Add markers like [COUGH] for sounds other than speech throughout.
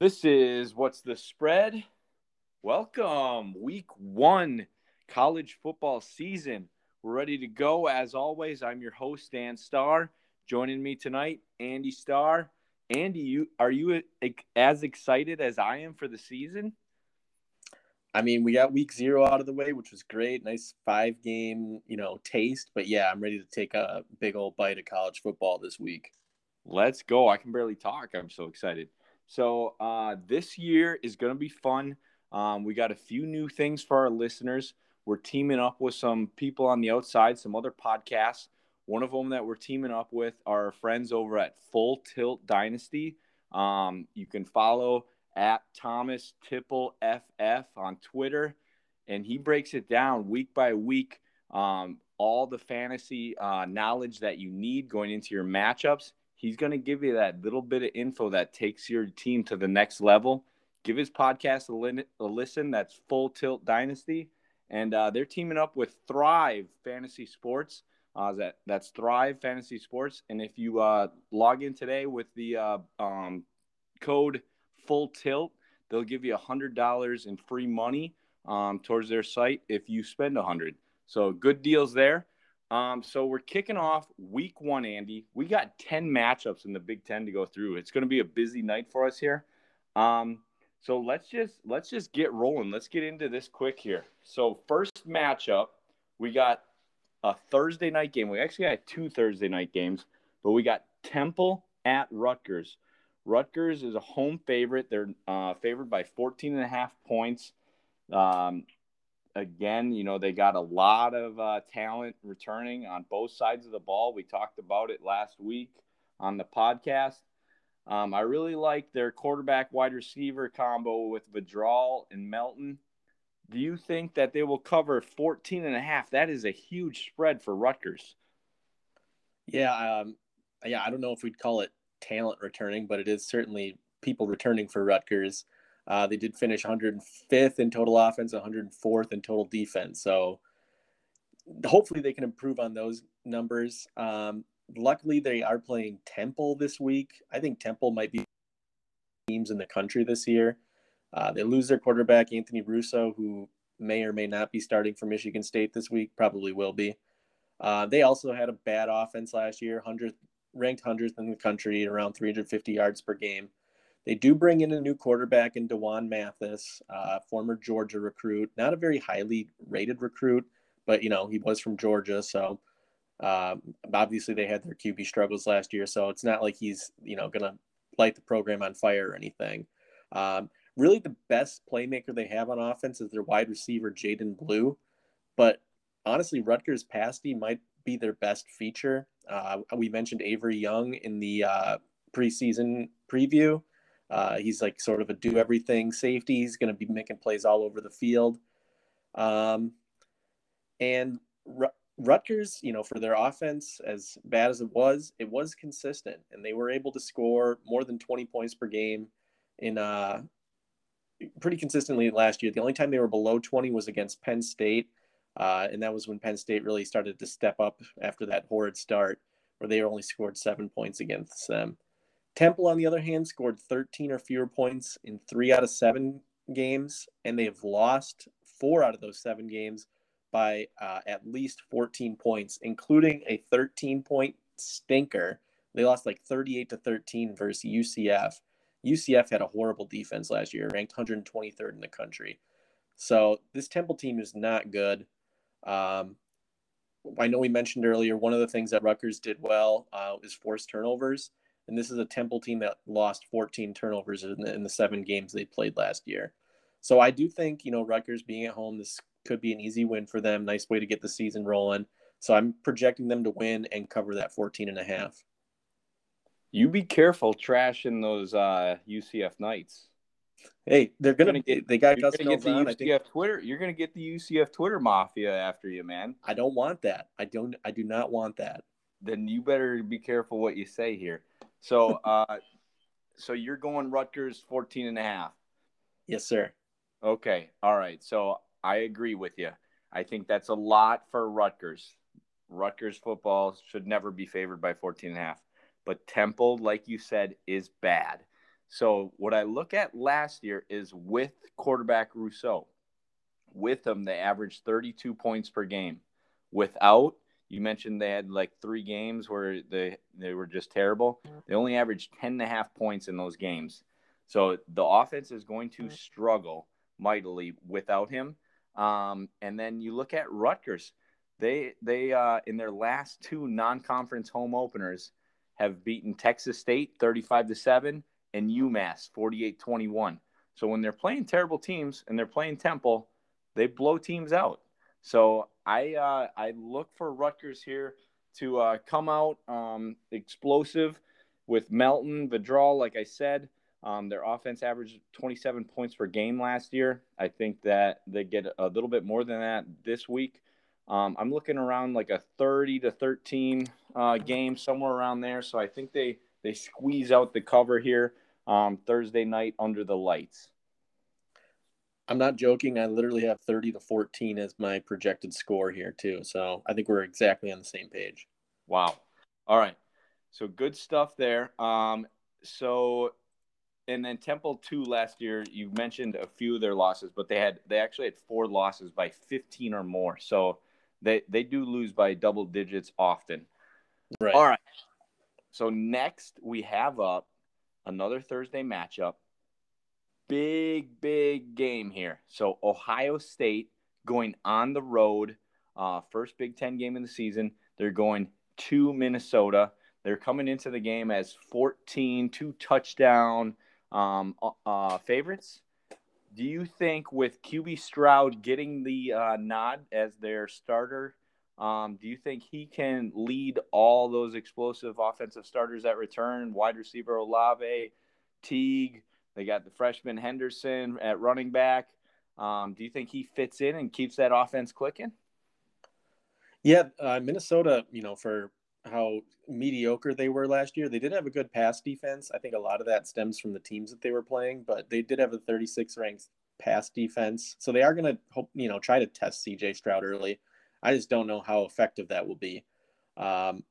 This is What's the Spread? Welcome, week one, college football season. We're ready to go. As always, I'm your host, Dan Starr. Joining me tonight, Andy Starr. Andy, you are you as excited as I am for the season? I mean, we got week zero out of the way, which was great. Nice five game, you know, taste. But yeah, I'm ready to take a big old bite of college football this week. Let's go. I can barely talk. I'm so excited. So uh, this year is going to be fun. Um, we got a few new things for our listeners. We're teaming up with some people on the outside, some other podcasts. One of them that we're teaming up with are friends over at Full Tilt Dynasty. Um, you can follow at Thomas Tipple FF on Twitter, and he breaks it down week by week. Um, all the fantasy uh, knowledge that you need going into your matchups. He's going to give you that little bit of info that takes your team to the next level. Give his podcast a, li- a listen. That's Full Tilt Dynasty. And uh, they're teaming up with Thrive Fantasy Sports. Uh, that that's Thrive Fantasy Sports. And if you uh, log in today with the uh, um, code Full Tilt, they'll give you a hundred dollars in free money um, towards their site if you spend a hundred. So good deals there. Um, so we're kicking off week one, Andy. We got 10 matchups in the Big Ten to go through. It's going to be a busy night for us here. Um, so let's just let's just get rolling. Let's get into this quick here. So first matchup, we got a Thursday night game. We actually got two Thursday night games, but we got Temple at Rutgers. Rutgers is a home favorite. They're uh, favored by 14 and a half points. Um, again, you know, they got a lot of uh, talent returning on both sides of the ball. We talked about it last week on the podcast. Um, I really like their quarterback wide receiver combo with Vedral and Melton. Do you think that they will cover 14 and a half? That is a huge spread for Rutgers. Yeah, um, yeah, I don't know if we'd call it talent returning, but it is certainly people returning for Rutgers. Uh, they did finish 105th in total offense, 104th in total defense. So hopefully they can improve on those numbers. Um, luckily, they are playing Temple this week. I think Temple might be teams in the country this year. Uh, they lose their quarterback, Anthony Russo, who may or may not be starting for Michigan State this week. Probably will be. Uh, they also had a bad offense last year, 100th, ranked 100th in the country, around 350 yards per game. They do bring in a new quarterback in D'Wan Mathis, uh, former Georgia recruit. Not a very highly rated recruit, but you know he was from Georgia, so um, obviously they had their QB struggles last year. So it's not like he's you know gonna light the program on fire or anything. Um, really, the best playmaker they have on offense is their wide receiver Jaden Blue, but honestly, Rutgers pasty might be their best feature. Uh, we mentioned Avery Young in the uh, preseason preview. Uh, he's like sort of a do everything safety. He's going to be making plays all over the field. Um, and Rutgers, you know, for their offense, as bad as it was, it was consistent, and they were able to score more than 20 points per game in uh, pretty consistently last year. The only time they were below 20 was against Penn State, uh, and that was when Penn State really started to step up after that horrid start, where they only scored seven points against them. Temple, on the other hand, scored 13 or fewer points in three out of seven games, and they've lost four out of those seven games by uh, at least 14 points, including a 13 point stinker. They lost like 38 to 13 versus UCF. UCF had a horrible defense last year, ranked 123rd in the country. So this Temple team is not good. Um, I know we mentioned earlier one of the things that Rutgers did well uh, is force turnovers and this is a Temple team that lost 14 turnovers in the, in the seven games they played last year. So I do think you know Rutgers being at home, this could be an easy win for them. Nice way to get the season rolling. So I'm projecting them to win and cover that 14 and a half. You be careful trashing those uh, UCF Knights. Hey, they're gonna, gonna get. They got you're get the UCF Twitter. You're gonna get the UCF Twitter mafia after you, man. I don't want that. I don't. I do not want that. Then you better be careful what you say here. So, uh, so you're going Rutgers 14 and a half. Yes, sir. Okay. All right. So I agree with you. I think that's a lot for Rutgers. Rutgers football should never be favored by 14 and a half. But Temple, like you said, is bad. So what I look at last year is with quarterback Russo. With them, they averaged 32 points per game. Without, you mentioned they had like three games where they they were just terrible. They only averaged 10 and a half points in those games. So the offense is going to struggle mightily without him. Um, and then you look at Rutgers. They they uh, in their last two non-conference home openers have beaten Texas State 35 to 7 and UMass 48-21. So when they're playing terrible teams and they're playing Temple, they blow teams out. So I uh, I look for Rutgers here to uh, come out um, explosive with Melton, Vedral. like I said. Um, their offense averaged 27 points per game last year. I think that they get a little bit more than that this week. Um, I'm looking around like a 30 to 13 uh, game, somewhere around there. So I think they they squeeze out the cover here um, Thursday night under the lights. I'm not joking. I literally have 30 to 14 as my projected score here too. So I think we're exactly on the same page. Wow. All right. So good stuff there. Um, so and then Temple two last year. You mentioned a few of their losses, but they had they actually had four losses by 15 or more. So they they do lose by double digits often. Right. All right. So next we have up another Thursday matchup. Big big game here. So Ohio State going on the road, uh, first Big Ten game of the season. They're going to Minnesota. They're coming into the game as 14, two touchdown um, uh, uh favorites. Do you think with QB Stroud getting the uh, nod as their starter, um, do you think he can lead all those explosive offensive starters that return? Wide receiver Olave, Teague, they got the freshman Henderson at running back. Um, do you think he fits in and keeps that offense clicking? Yeah, uh, Minnesota, you know, for how mediocre they were last year. They did have a good pass defense. I think a lot of that stems from the teams that they were playing, but they did have a 36 ranked pass defense. So they are going to hope, you know, try to test CJ Stroud early. I just don't know how effective that will be. Um,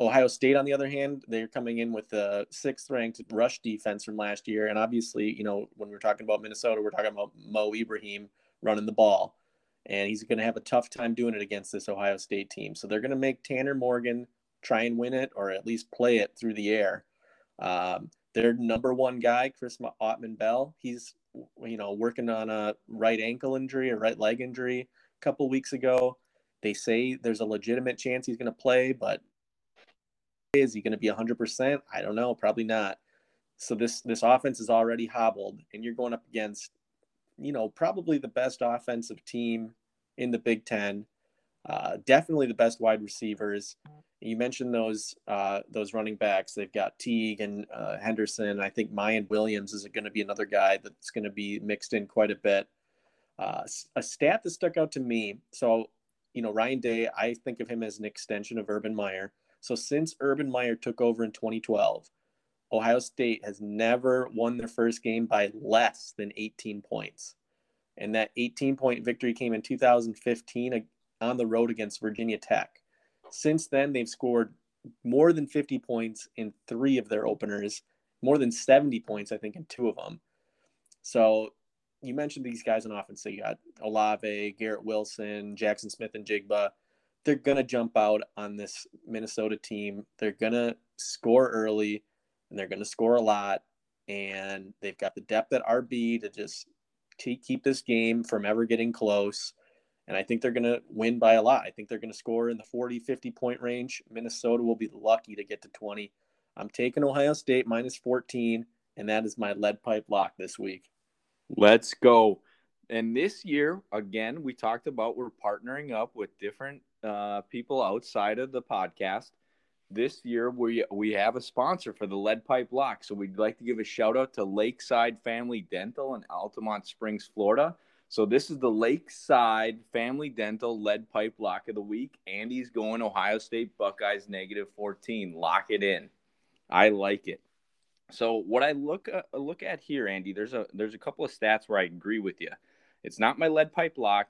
Ohio State, on the other hand, they're coming in with the sixth ranked rush defense from last year. And obviously, you know, when we're talking about Minnesota, we're talking about Mo Ibrahim running the ball and he's going to have a tough time doing it against this Ohio State team. So they're going to make Tanner Morgan try and win it, or at least play it through the air. Um, their number one guy, Chris Autman-Bell, he's you know working on a right ankle injury or right leg injury a couple weeks ago. They say there's a legitimate chance he's going to play, but is he going to be 100%? I don't know, probably not. So this this offense is already hobbled, and you're going up against you know, probably the best offensive team in the Big Ten. Uh, definitely the best wide receivers. You mentioned those uh, those running backs. They've got Teague and uh, Henderson. I think Miyan Williams is going to be another guy that's going to be mixed in quite a bit. Uh, a stat that stuck out to me. So, you know, Ryan Day, I think of him as an extension of Urban Meyer. So since Urban Meyer took over in 2012, Ohio State has never won their first game by less than 18 points. And that 18 point victory came in 2015 on the road against Virginia Tech. Since then, they've scored more than 50 points in three of their openers, more than 70 points, I think, in two of them. So you mentioned these guys on offense. So you got Olave, Garrett Wilson, Jackson Smith-Njigba. They're to jump out on this Minnesota team. They're to score early and they're to score a lot. And they've got the depth at RB to just t- keep this game from ever getting close. And I think they're going to win by a lot. I think they're going to score in the 40, 50 point range. Minnesota will be lucky to get to 20. I'm taking Ohio State minus 14, and that is my lead pipe lock this week. Let's go. And this year, again, we talked about we're partnering up with different uh, people outside of the podcast. This year we we have a sponsor for the lead pipe lock. So we'd like to give a shout out to lakeside family dental in altamonte springs florida. So this is the lakeside family dental lead pipe lock of the week. Andy's going ohio state buckeyes negative 14 lock it in. I like it. So what i look uh, look at here andy there's a there's a couple of stats where i agree with you. It's not my lead pipe lock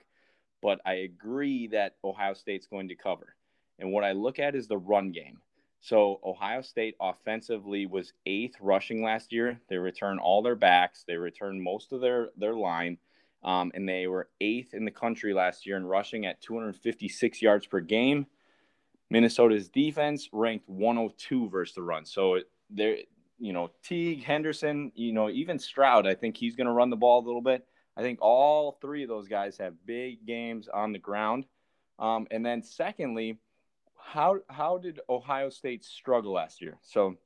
but i agree that ohio state's going to cover and what i look at is the run game So Ohio State offensively was eighth rushing last year. They returned all their backs. They returned most of their their line, um, and they were eighth in the country last year in rushing at 256 yards per game. Minnesota's defense ranked 102 versus the run. So there, you know, Teague, Henderson, you know, even Stroud. I think he's going to run the ball a little bit. I think all three of those guys have big games on the ground. Um, and then secondly, how how did Ohio State struggle last year? So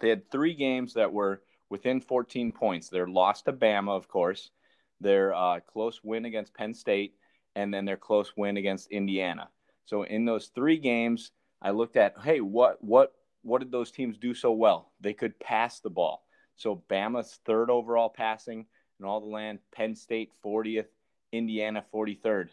they had three games that were within 14 points. Their loss to Bama, of course, their uh, close win against Penn State, and then their close win against Indiana. So in those three games, I looked at, hey, what what what did those teams do so well? They could pass the ball. So Bama's third overall passing in all the land, Penn State 40th, Indiana 43rd.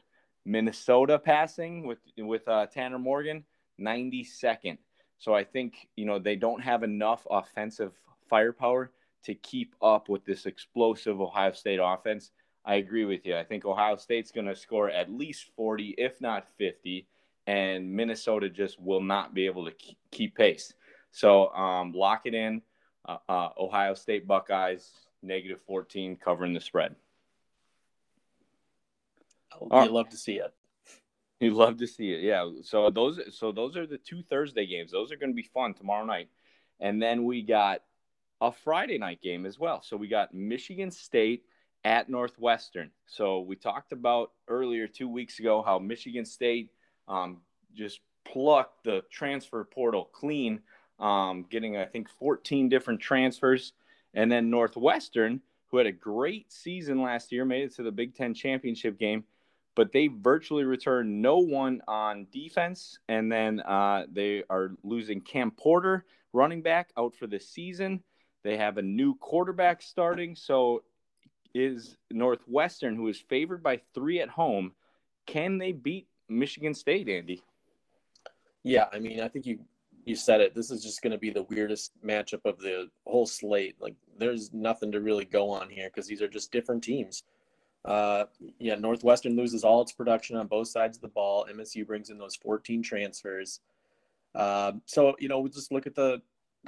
Minnesota passing with with uh, Tanner Morgan 92nd. So I think you know they don't have enough offensive firepower to keep up with this explosive Ohio State offense. I agree with you. I think Ohio State's going to score at least 40, if not 50, and Minnesota just will not be able to keep pace. So um, lock it in. Uh, uh, Ohio State Buckeyes negative 14 covering the spread. You right. love to see it. You love to see it, yeah. So those, so those are the two Thursday games. Those are going to be fun tomorrow night, and then we got a Friday night game as well. So we got Michigan State at Northwestern. So we talked about earlier two weeks ago how Michigan State um, just plucked the transfer portal clean, um, getting I think 14 different transfers, and then Northwestern, who had a great season last year, made it to the Big Ten championship game but they virtually returned no one on defense. And then uh, they are losing Cam Porter, running back, out for the season. They have a new quarterback starting. So is Northwestern, who is favored by three at home, can they beat Michigan State, Andy? Yeah, I mean, I think you you said it. This is just going to be the weirdest matchup of the whole slate. Like, there's nothing to really go on here because these are just different teams. Uh, yeah, Northwestern loses all its production on both sides of the ball. MSU brings in those 14 transfers. Uh, so, you know, we'll just look at the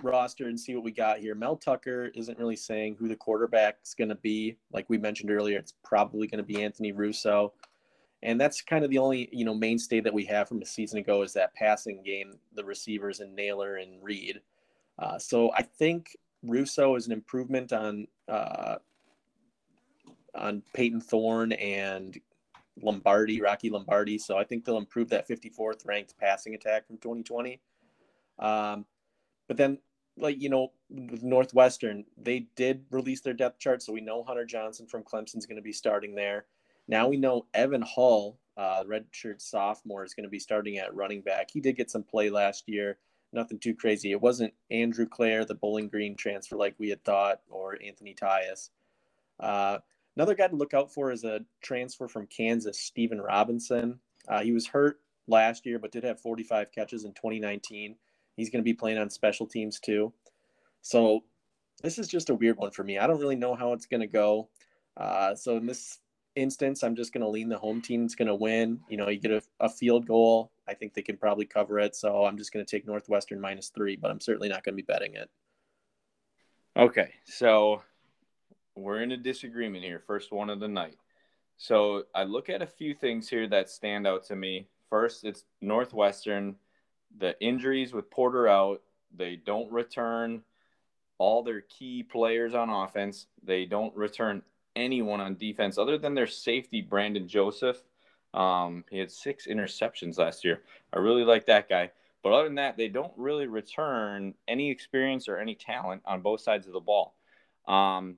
roster and see what we got here. Mel Tucker isn't really saying who the quarterback's going to be. Like we mentioned earlier, it's probably going to be Anthony Russo. And that's kind of the only, you know, mainstay that we have from a season ago is that passing game, the receivers and Nailor and Reed. Uh, so I think Russo is an improvement on uh, on Payton Thorne and Lombardi, Rocky Lombardi. So I think they'll improve that 54th ranked passing attack from 2020. Um, but then, like, you know, with Northwestern, they did release their depth chart. So we know Hunter Johnson from Clemson is going to be starting there. Now we know Evan Hall, uh, redshirt sophomore, is going to be starting at running back. He did get some play last year. Nothing too crazy. It wasn't Andrew Clair, the Bowling Green transfer, like we had thought, or Anthony Tyus. Uh, Another guy to look out for is a transfer from Kansas, Stephon Robinson. Uh, he was hurt last year, but did have 45 catches in 2019. He's going to be playing on special teams too. So this is just a weird one for me. I don't really know how it's going to go. Uh, so in this instance, I'm just going to lean the home team. It's going to win. You know, you get a, a, field goal. I think they can probably cover it. So I'm just going to take Northwestern minus three, but I'm certainly not going to be betting it. Okay. So we're in a disagreement here. First one of the night. So I look at a few things here that stand out to me. First, it's Northwestern. The injuries with Porter out, they don't return all their key players on offense. They don't return anyone on defense other than their safety, Brandon Joseph. Um, he had six interceptions last year. I really like that guy. But other than that, they don't really return any experience or any talent on both sides of the ball. Um,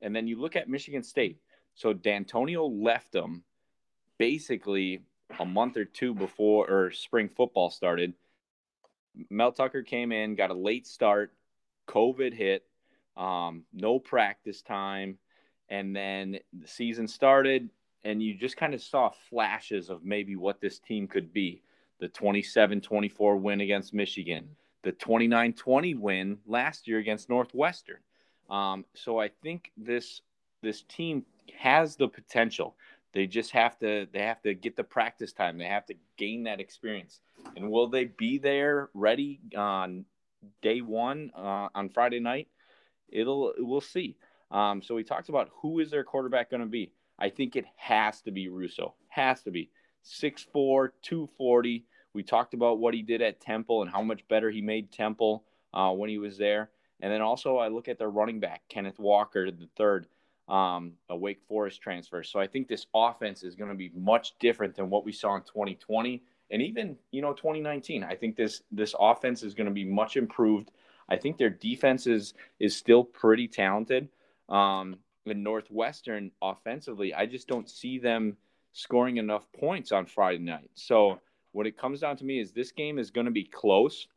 and then you look at Michigan State. So Dantonio left them basically a month or two before or spring football started. Mel Tucker came in, got a late start. COVID hit, um, no practice time, and then the season started, and you just kind of saw flashes of maybe what this team could be. The 27-24 win against Michigan, the 29-20 win last year against Northwestern. Um, so I think this this team has the potential. They just have to they have to get the practice time. They have to gain that experience. And will they be there ready on day one uh, on Friday night? It'll we'll see. Um, so we talked about who is their quarterback going to be. I think it has to be Russo. Has to be 6'4", 240. We talked about what he did at Temple and how much better he made Temple uh, when he was there. And then also I look at their running back, Kenneth Walker, the third um, a Wake Forest transfer. So I think this offense is going to be much different than what we saw in 2020 and even you know 2019. I think this this offense is going to be much improved. I think their defense is is still pretty talented. Um, in Northwestern offensively, I just don't see them scoring enough points on Friday night. So what it comes down to me is this game is going to be close.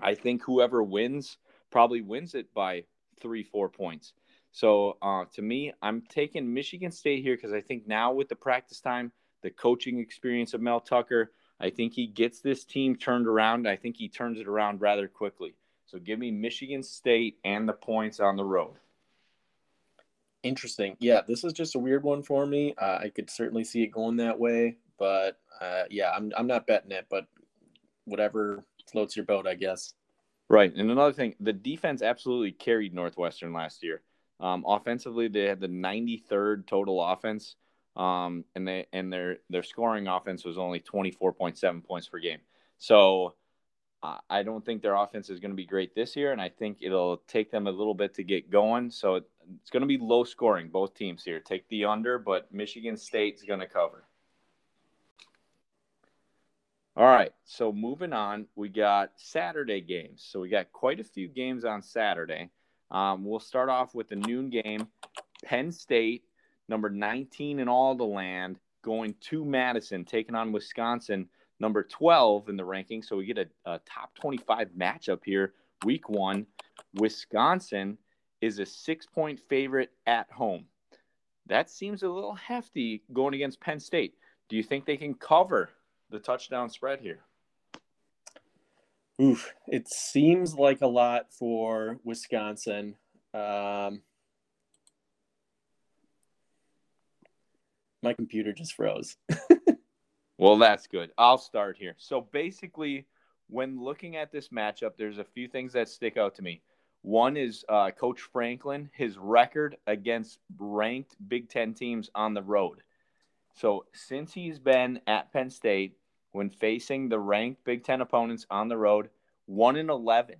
I think whoever wins probably wins it by three, four points. So uh, to me, I'm taking Michigan State here because I think now with the practice time, the coaching experience of Mel Tucker, I think he gets this team turned around. I think he turns it around rather quickly. So give me Michigan State and the points on the road. Interesting. Yeah, this is just a weird one for me. Uh, I could certainly see it going that way, but uh, yeah, I'm I'm not betting it, but whatever floats your boat, I guess. Right, and another thing, the defense absolutely carried Northwestern last year. Um, offensively, they had the 93rd total offense, um, and they and their their scoring offense was only 24.7 points per game. So I don't think their offense is going to be great this year, and I think it'll take them a little bit to get going. So it's going to be low scoring, both teams here. Take the under, but Michigan State's going to cover. All right, so moving on, we got Saturday games. So we got quite a few games on Saturday. Um, we'll start off with the noon game. Penn State, number 19 in all the land, going to Madison, taking on Wisconsin, number 12 in the ranking. So we get a, a top 25 matchup here, week one. Wisconsin is a six point favorite at home. That seems a little hefty going against Penn State. Do you think they can cover the touchdown spread here? Oof, it seems like a lot for Wisconsin. Um, my computer just froze. [LAUGHS] well, that's good. I'll start here. So basically, when looking at this matchup, there's a few things that stick out to me. One is uh, Coach Franklin, his record against ranked Big Ten teams on the road. So since he's been at Penn State, when facing the ranked Big Ten opponents on the road, one in 11.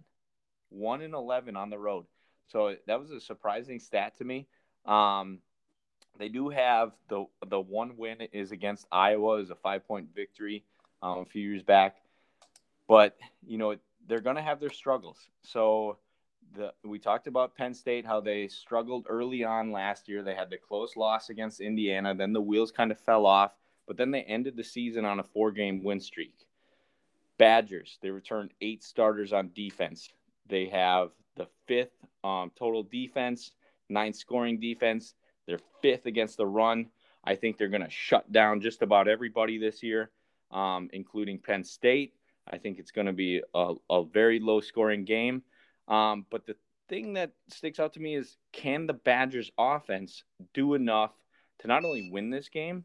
One in 11 on the road. So that was a surprising stat to me. Um, they do have the the one win is against Iowa is a five point victory um, a few years back, but you know they're going to have their struggles. So the we talked about Penn State how they struggled early on last year. They had the close loss against Indiana, then the wheels kind of fell off, but then they ended the season on a four game win streak. Badgers, they returned eight starters on defense. They have the fifth um, total defense, ninth scoring defense. They're fifth against the run. I think they're going to shut down just about everybody this year, um, including Penn State. I think it's going to be a, a very low scoring game. Um, but the thing that sticks out to me is can the Badgers offense do enough to not only win this game,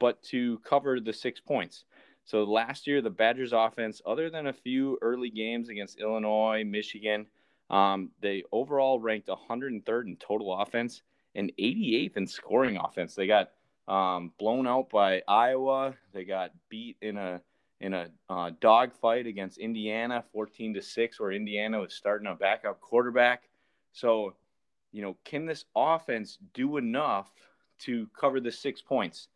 but to cover the six points? So last year, the Badgers offense, other than a few early games against Illinois, Michigan, um, they overall ranked 103rd in total offense and 88th in scoring offense. They got um, blown out by Iowa. They got beat in a in a uh, dogfight against Indiana, 14 to six, where Indiana was starting a backup quarterback. So, you know, can this offense do enough to cover the six points?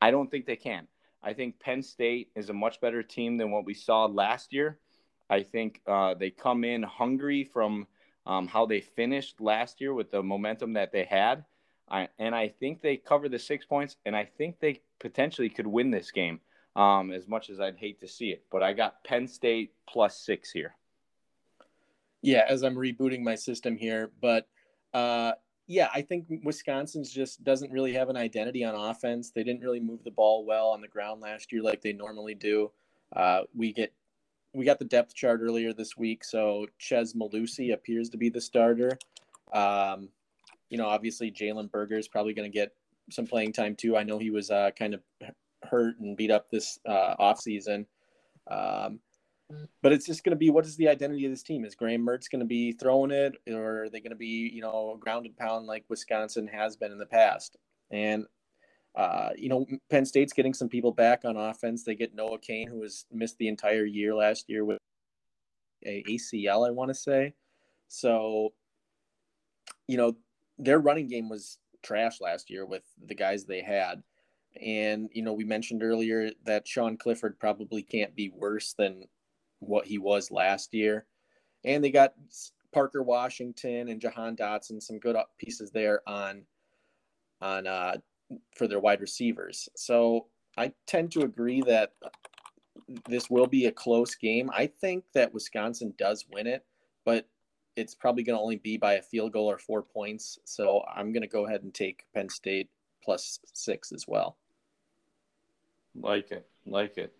I don't think they can. I think Penn State is a much better team than what we saw last year. I think uh, they come in hungry from um, how they finished last year with the momentum that they had. I, and I think they cover the six points, and I think they potentially could win this game um, as much as I'd hate to see it. But I got Penn State plus six here. Yeah, as I'm rebooting my system here. But uh, yeah, I think Wisconsin's just doesn't really have an identity on offense. They didn't really move the ball well on the ground last year like they normally do. Uh, we get we got the depth chart earlier this week, so Chez Mellusi appears to be the starter. Um, you know, obviously Jalen Berger is probably going to get some playing time too. I know he was uh, kind of hurt and beat up this uh, off season. Um, but it's just going to be what is the identity of this team? Is Graham Mertz going to be throwing it, or are they going to be you know grounded pound like Wisconsin has been in the past? And uh, you know, Penn State's getting some people back on offense. They get Noah Cain, who was missed the entire year last year with a ACL, I want to say. So, you know, their running game was trash last year with the guys they had. And, you know, we mentioned earlier that Sean Clifford probably can't be worse than what he was last year. And they got Parker Washington and Jahan Dotson, some good pieces there on on uh, for their wide receivers. So I tend to agree that this will be a close game. I think that Wisconsin does win it, but it's probably going to only be by a field goal or four points. So I'm going to go ahead and take Penn State plus six as well. Like it. Like it.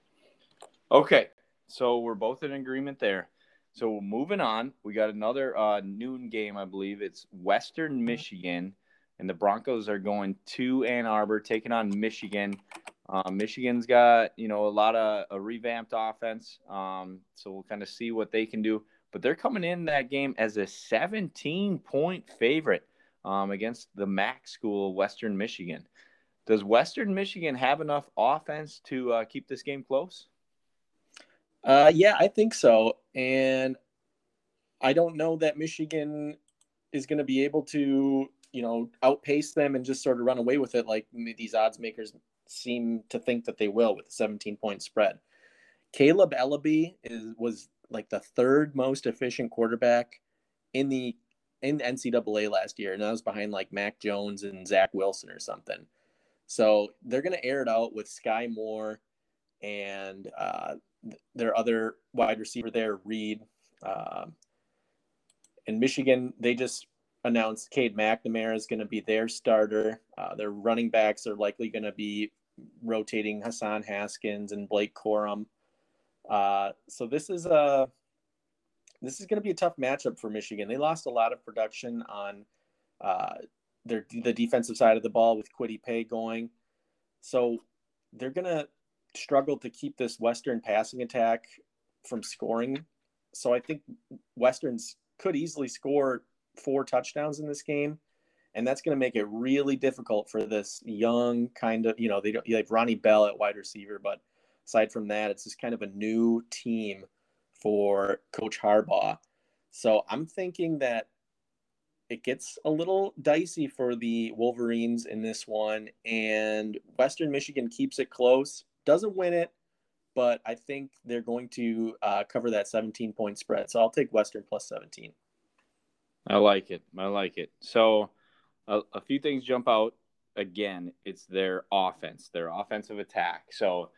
Okay. So we're both in agreement there. So moving on, we got another uh, noon game, I believe. It's Western Michigan, and the Broncos are going to Ann Arbor, taking on Michigan. Uh, Michigan's got you know a lot of a revamped offense, um, so we'll kind of see what they can do. But they're coming in that game as a 17 point favorite um, against the MAC school, Western Michigan. Does Western Michigan have enough offense to uh, keep this game close? Uh, yeah, I think so. And I don't know that Michigan is going to be able to, you know, outpace them and just sort of run away with it like these odds makers seem to think that they will with a 17 point spread. Kaleb Eleby is was like the third most efficient quarterback in the in the NCAA last year, and that was behind like Mac Jones and Zach Wilson or something. So they're going to air it out with Skyy Moore and uh, their other wide receiver there, Reed. Uh, in Michigan, they just announced Cade McNamara is going to be their starter. Uh, their running backs are likely going to be rotating Hassan Haskins and Blake Corum. Uh, so this is a this is going to be a tough matchup for Michigan. They lost a lot of production on uh, their the defensive side of the ball with Kwity Paye going, so they're going to struggle to keep this Western passing attack from scoring. So I think Westerns could easily score four touchdowns in this game and that's going to make it really difficult for this young kind of you know they, don't, have Ronnie Bell at wide receiver, but aside from that, it's just kind of a new team for Coach Harbaugh. So I'm thinking that it gets a little dicey for the Wolverines in this one, and Western Michigan keeps it close, doesn't win it, but I think they're going to uh, cover that 17 point spread. So I'll take Western plus 17. I like it. I like it. So a, a few things jump out. Again, it's their offense, their offensive attack. So,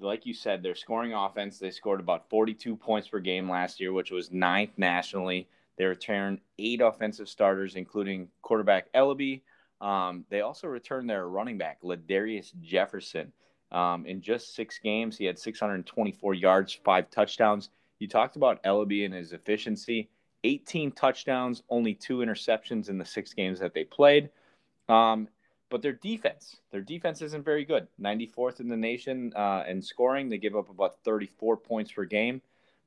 like you said, their scoring offense, they scored about 42 points per game last year, which was ninth nationally. They returned eight offensive starters, including quarterback Eleby. Um, they also returned their running back, La'Darius Jefferson. Um, in just six games, he had 624 yards, five touchdowns. You talked about Eleby and his efficiency. 18 touchdowns, only two interceptions in the six games that they played. Um, but their defense, their defense isn't very good. 94th in the nation uh, in scoring. They give up about 34 points per game.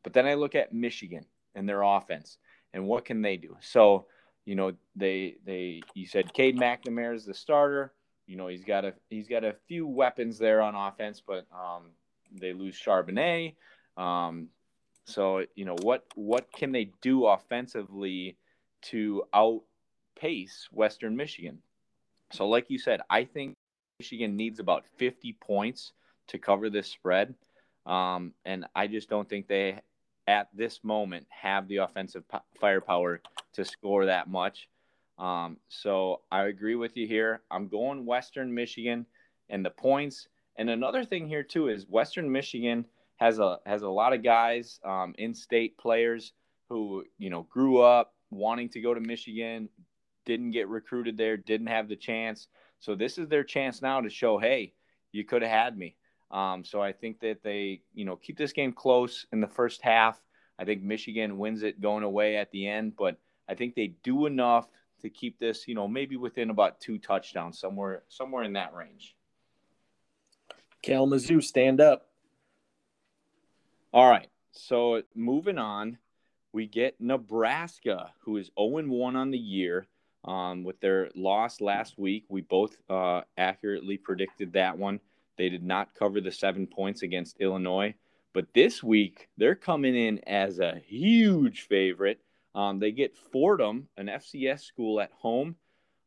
But then I look at Michigan and their offense and what can they do? So, you know, they they you said Cade McNamara is the starter. You know, he's got a he's got a few weapons there on offense, but um, they lose Charbonnet. Um, so you know what what can they do offensively to outpace Western Michigan? So like you said, I think Michigan needs about 50 points to cover this spread, um, and I just don't think they at this moment have the offensive firepower to score that much. Um, so I agree with you here. I'm going Western Michigan and the points. And another thing here too is Western Michigan has a has a lot of guys, um, in-state players who you know grew up wanting to go to Michigan, didn't get recruited there, didn't have the chance. So this is their chance now to show, hey, you could have had me. Um, so I think that they, you know, keep this game close in the first half. I think Michigan wins it going away at the end, but I think they do enough to keep this, you know, maybe within about two touchdowns, somewhere somewhere in that range. Kalamazoo, stand up. All right. So moving on, we get Nebraska, who is 0 1 on the year um, with their loss last week. We both uh, accurately predicted that one. They did not cover the seven points against Illinois. But this week, they're coming in as a huge favorite. Um, they get Fordham, an FCS school at home,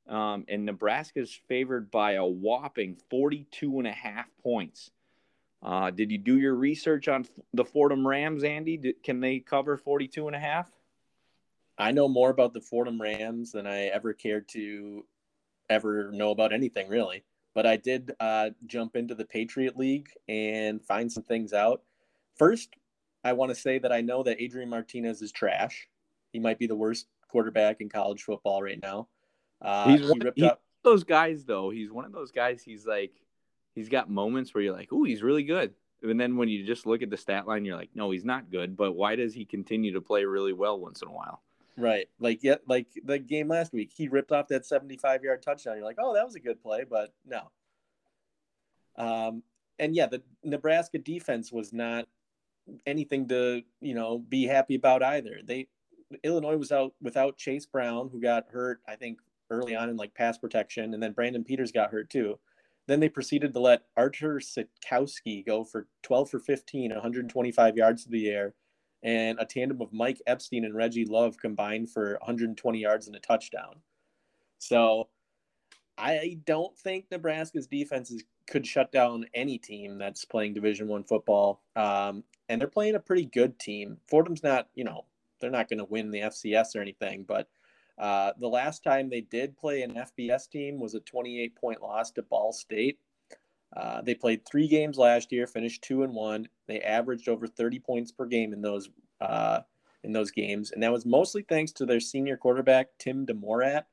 um, and is favored by a whopping 42 and a half points. Uh, did you do your research on the Fordham Rams, Andy? Did, can they cover 42 and a half? I know more about the Fordham Rams than I ever cared to ever know about anything really. But I did uh, jump into the Patriot League and find some things out. First, I want to say that I know that Adrian Martinez is trash. He might be the worst quarterback in college football right now. Uh, he's one, he ripped he's up those guys though. He's one of those guys. He's like, he's got moments where you're like, oh, he's really good. And then when you just look at the stat line, you're like, no, he's not good. But why does he continue to play really well once in a while? Right. Like yeah, like the game last week, he ripped off that 75 yard touchdown. You're like, oh, that was a good play, but no. Um, and yeah, the Nebraska defense was not anything to you know be happy about either. They Illinois was out without Chase Brown, who got hurt, I think, early on in like pass protection, and then Brandon Peters got hurt too. Then they proceeded to let Artur Sitkowski go for 12 for 15, 125 yards to the air and a tandem of Mike Epstein and Reggie Love combined for 120 yards and a touchdown. So I don't think Nebraska's defenses could shut down any team that's playing Division One football. Um, and they're playing a pretty good team. Fordham's not, you know, they're not going to win the FCS or anything, but uh, the last time they did play an FBS team was a 28 point loss to Ball State. Uh, they played three games last year, finished two and one. They averaged over 30 points per game in those uh, in those games, and that was mostly thanks to their senior quarterback Tim DeMorat.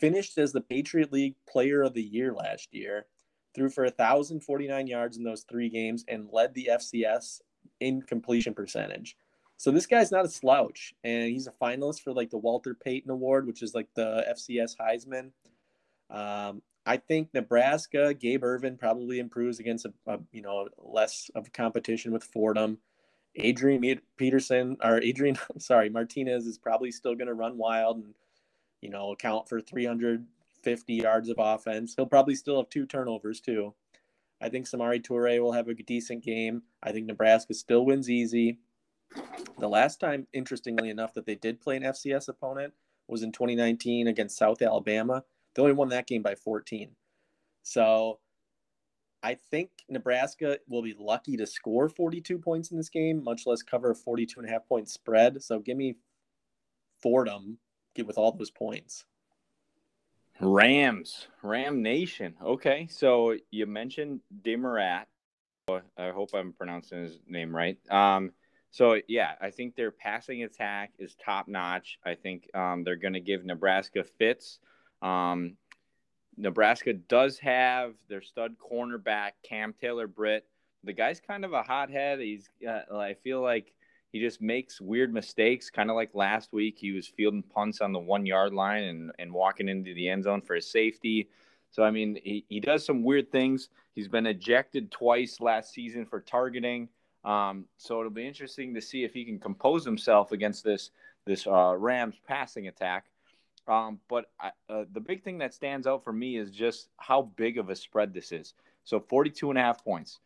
Finished as the Patriot League Player of the Year last year, threw for 1,049 yards in those three games, and led the FCS in completion percentage. So this guy's not a slouch, and he's a finalist for like the Walter Payton Award, which is like the FCS Heisman. Um, I think Nebraska, Gabe Ervin probably improves against a, a you know less of competition with Fordham. Adrian Peterson or Adrian, [LAUGHS] sorry, Martinez is probably still going to run wild and you know account for 350 yards of offense. He'll probably still have two turnovers too. I think Samori Toure will have a decent game. I think Nebraska still wins easy. The last time, interestingly enough, that they did play an FCS opponent was in 2019 against South Alabama. They only won that game by 14. So I think Nebraska will be lucky to score 42 points in this game, much less cover a 42 and a half point spread. So give me Fordham get with all those points. Rams, Ram Nation. Okay, so you mentioned DeMorat. I hope I'm pronouncing his name right. Um, so yeah, I think their passing attack is top notch. I think um, they're going to give Nebraska fits. Um, Nebraska does have their stud cornerback Cam Taylor Britt. The guy's kind of a hothead. He's uh, I feel like he just makes weird mistakes, kind of like last week. He was fielding punts on the one yard line and, and walking into the end zone for his safety. So, I mean, he, he does some weird things. He's been ejected twice last season for targeting. Um, so it'll be interesting to see if he can compose himself against this this uh, Rams passing attack. Um, but I, uh, the big thing that stands out for me is just how big of a spread this is. So 42 and a half points.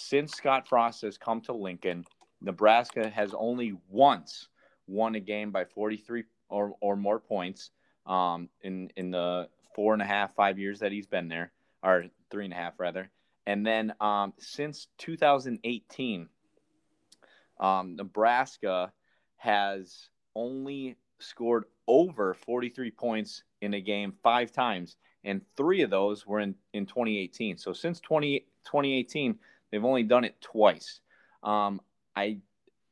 Since Scott Frost has come to Lincoln, Nebraska has only once won a game by 43 or, or more points um, in, in the four and a half, five years that he's been there, or three and a half rather. And then um, since 2018, um, Nebraska has only scored over 43 points in a game five times, and three of those were in, in 2018. So since 20, 2018, they've only done it twice. Um, I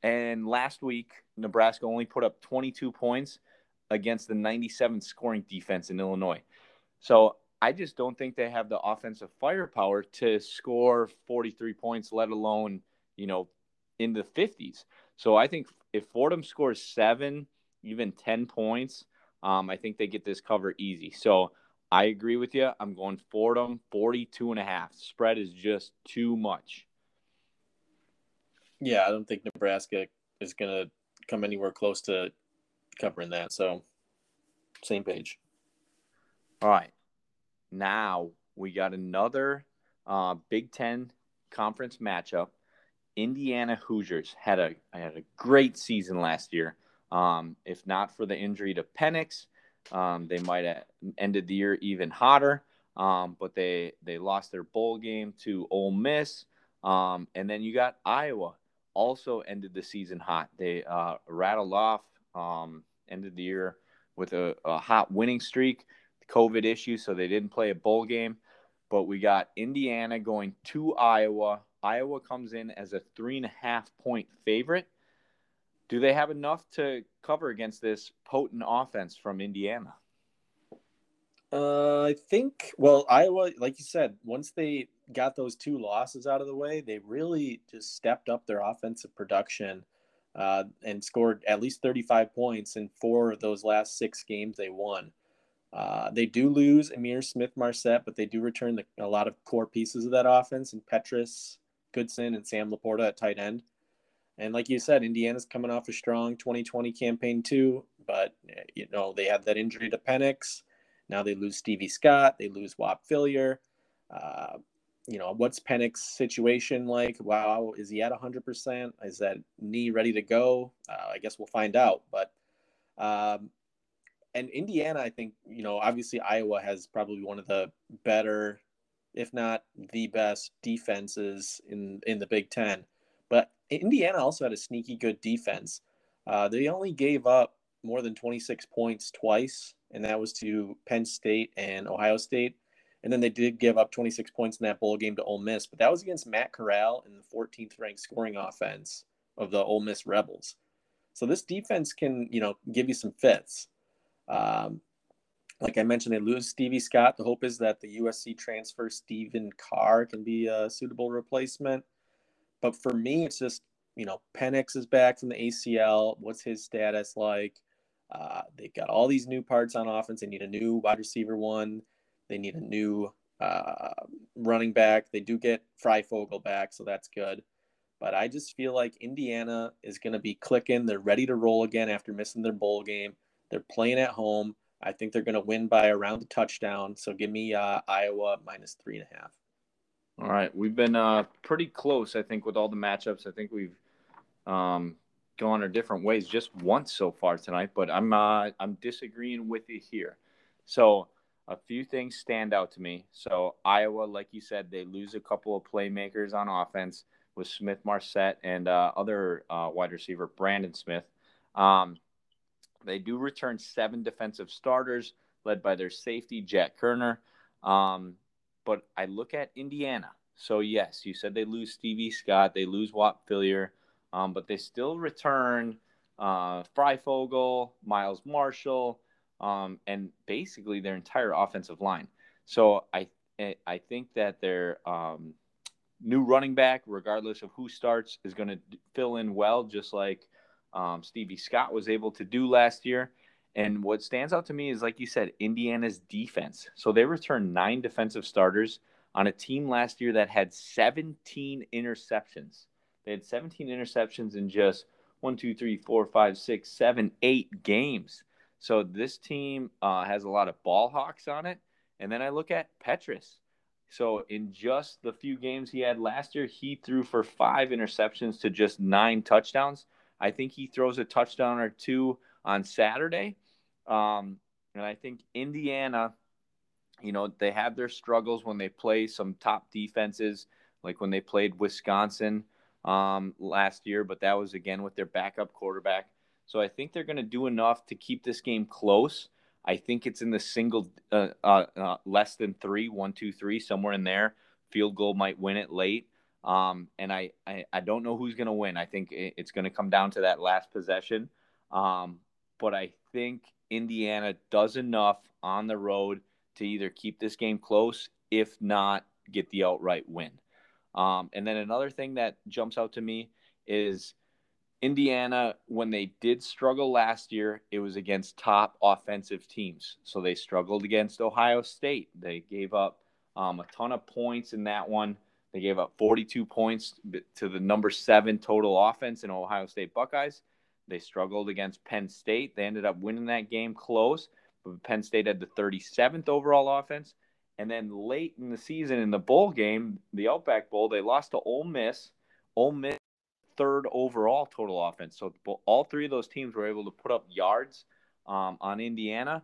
and last week Nebraska only put up 22 points against the 97 scoring defense in Illinois. So I just don't think they have the offensive firepower to score 43 points, let alone you know in the 50s. So I think if Fordham scores seven even 10 points, Um, I think they get this cover easy. So I agree with you. I'm going Fordham 42 and a half. Spread is just too much. Yeah, I don't think Nebraska is going to come anywhere close to covering that. So, same page. All right. Now we got another uh, Big Ten conference matchup. Indiana Hoosiers had a had a great season last year. Um, if not for the injury to Penix, um, they might have ended the year even hotter. Um, but they they lost their bowl game to Ole Miss, um, and then you got Iowa also ended the season hot. They uh, rattled off, um, ended the year with a, a hot winning streak. COVID issue, so they didn't play a bowl game. But we got Indiana going to Iowa. Iowa comes in as a three and a half point favorite. Do they have enough to cover against this potent offense from Indiana? Uh, I think, well, Iowa, like you said, once they got those two losses out of the way, they really just stepped up their offensive production uh, and scored at least 35 points in four of those last six games they won. Uh, they do lose Ihmir Smith-Marsette, but they do return the, a lot of core pieces of that offense and Petras, Goodson, and Sam LaPorta at tight end. And like you said, Indiana's coming off a strong 2020 campaign too, but you know they had that injury to Penix. Now they lose Stevie Scott. They lose Whop Philyor. Uh, you know what's Penix's situation like? Wow, is he at 100%? Is that knee ready to go? Uh, I guess we'll find out. But um, and Indiana, I think you know obviously Iowa has probably one of the better, if not the best defenses in in the Big Ten. But Indiana also had a sneaky good defense. Uh, they only gave up more than 26 points twice, and that was to Penn State and Ohio State. And then they did give up 26 points in that bowl game to Ole Miss, but that was against Matt Corral in the 14th ranked scoring offense of the Ole Miss Rebels. So this defense can, you know, give you some fits. Um, like I mentioned, they lose Stevie Scott. The hope is that the USC transfer Stephen Carr can be a suitable replacement. But for me, it's just you know Penix is back from the ACL. What's his status like? Uh, they've got all these new parts on offense. They need a new wide receiver one. They need a new uh, running back. They do get Fryfogle back, so that's good. But I just feel like Indiana is going to be clicking. They're ready to roll again after missing their bowl game. They're playing at home. I think they're going to win by around a touchdown. So give me uh, Iowa minus three and a half. All right, we've been uh, pretty close, I think, with all the matchups. I think we've um, gone our different ways just once so far tonight, but I'm uh, I'm disagreeing with you here. So a few things stand out to me. So Iowa, like you said, they lose a couple of playmakers on offense with Smith-Marsette and uh, other uh, wide receiver Brandon Smith. Um, they do return seven defensive starters, led by their safety Jack Koerner. Um, but I look at Indiana. So yes, you said they lose Stevie Scott, they lose Whop Philyor, um, but they still return uh, Fryfogle, Miles Marshall, um, and basically their entire offensive line. So I I think that their um, new running back, regardless of who starts, is going to fill in well, just like um, Stevie Scott was able to do last year. And what stands out to me is, like you said, Indiana's defense. So they returned nine defensive starters on a team last year that had 17 interceptions. They had 17 interceptions in just one, two, three, four, five, six, seven, eight games. So this team uh, has a lot of ball hawks on it. And then I look at Petras. So in just the few games he had last year, he threw for five interceptions to just nine touchdowns. I think he throws a touchdown or two on Saturday. Um, and I think Indiana, you know, they have their struggles when they play some top defenses, like when they played Wisconsin um, last year, but that was again with their backup quarterback. So I think they're going to do enough to keep this game close. I think it's in the single, uh, uh, uh, less than three, one, two, three, somewhere in there. Field goal might win it late. Um, and I, I, I, don't know who's going to win. I think it's going to come down to that last possession. Um, but I think Indiana does enough on the road to either keep this game close, if not get the outright win. Um, and then another thing that jumps out to me is Indiana, when they did struggle last year, it was against top offensive teams. So they struggled against Ohio State. They gave up um, a ton of points in that one. They gave up 42 points to the number seven total offense in Ohio State Buckeyes. They struggled against Penn State. They ended up winning that game close, but Penn State had the 37th overall offense. And then late in the season in the bowl game, the Outback Bowl, they lost to Ole Miss. Ole Miss third overall total offense. So all three of those teams were able to put up yards um, on Indiana.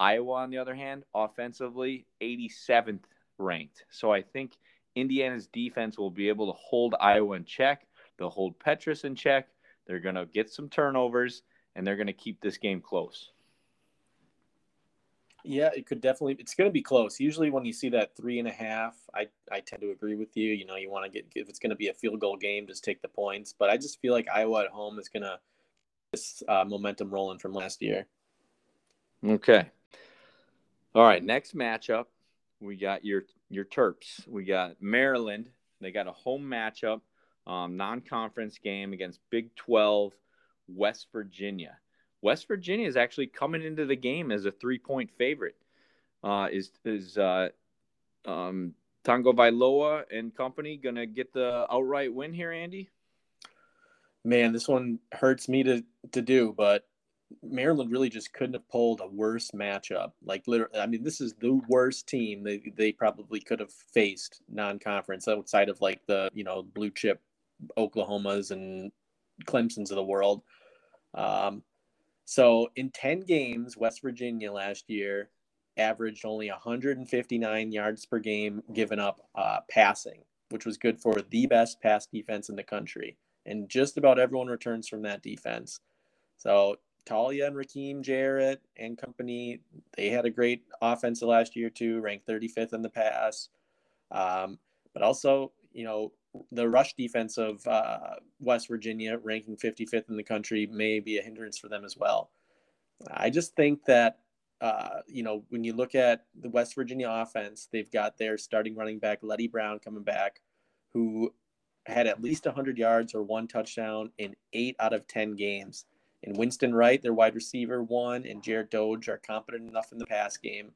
Iowa, on the other hand, offensively, 87th ranked. So I think Indiana's defense will be able to hold Iowa in check. They'll hold Petras in check. They're going to get some turnovers, and they're going to keep this game close. Yeah, it could definitely. It's going to be close. Usually, when you see that three and a half, I I tend to agree with you. You know, you want to get if it's going to be a field goal game, just take the points. But I just feel like Iowa at home is going to this uh, momentum rolling from last year. Okay. All right. Next matchup, we got your your Terps. We got Maryland. They got a home matchup, um, non-conference game against Big Twelve West Virginia. West Virginia is actually coming into the game as a three point favorite. Uh, is is uh, um, Tagovailoa and company to get the outright win here, Andy? Man, this one hurts me to, to do, but Maryland really just couldn't have pulled a worse matchup. Like literally, I mean, this is the worst team they, they probably could have faced non-conference outside of like the you know blue chip Oklahomas and Clemson's of the world. Um, so in 10 games, West Virginia last year averaged only 159 yards per game given up uh, passing, which was good for the best pass defense in the country. And just about everyone returns from that defense. So Taulia and Rakim Jarrett and company, they had a great offense last year too, ranked 35th in the pass. Um, but also, you know, the rush defense of uh, West Virginia, ranking 55th in the country, may be a hindrance for them as well. I just think that, uh, you know, when you look at the West Virginia offense, they've got their starting running back, Leddie Brown, coming back, who had at least 100 yards or one touchdown in eight out of 10 games. And Winston Wright, their wide receiver, one, and Jarret Doege are competent enough in the pass game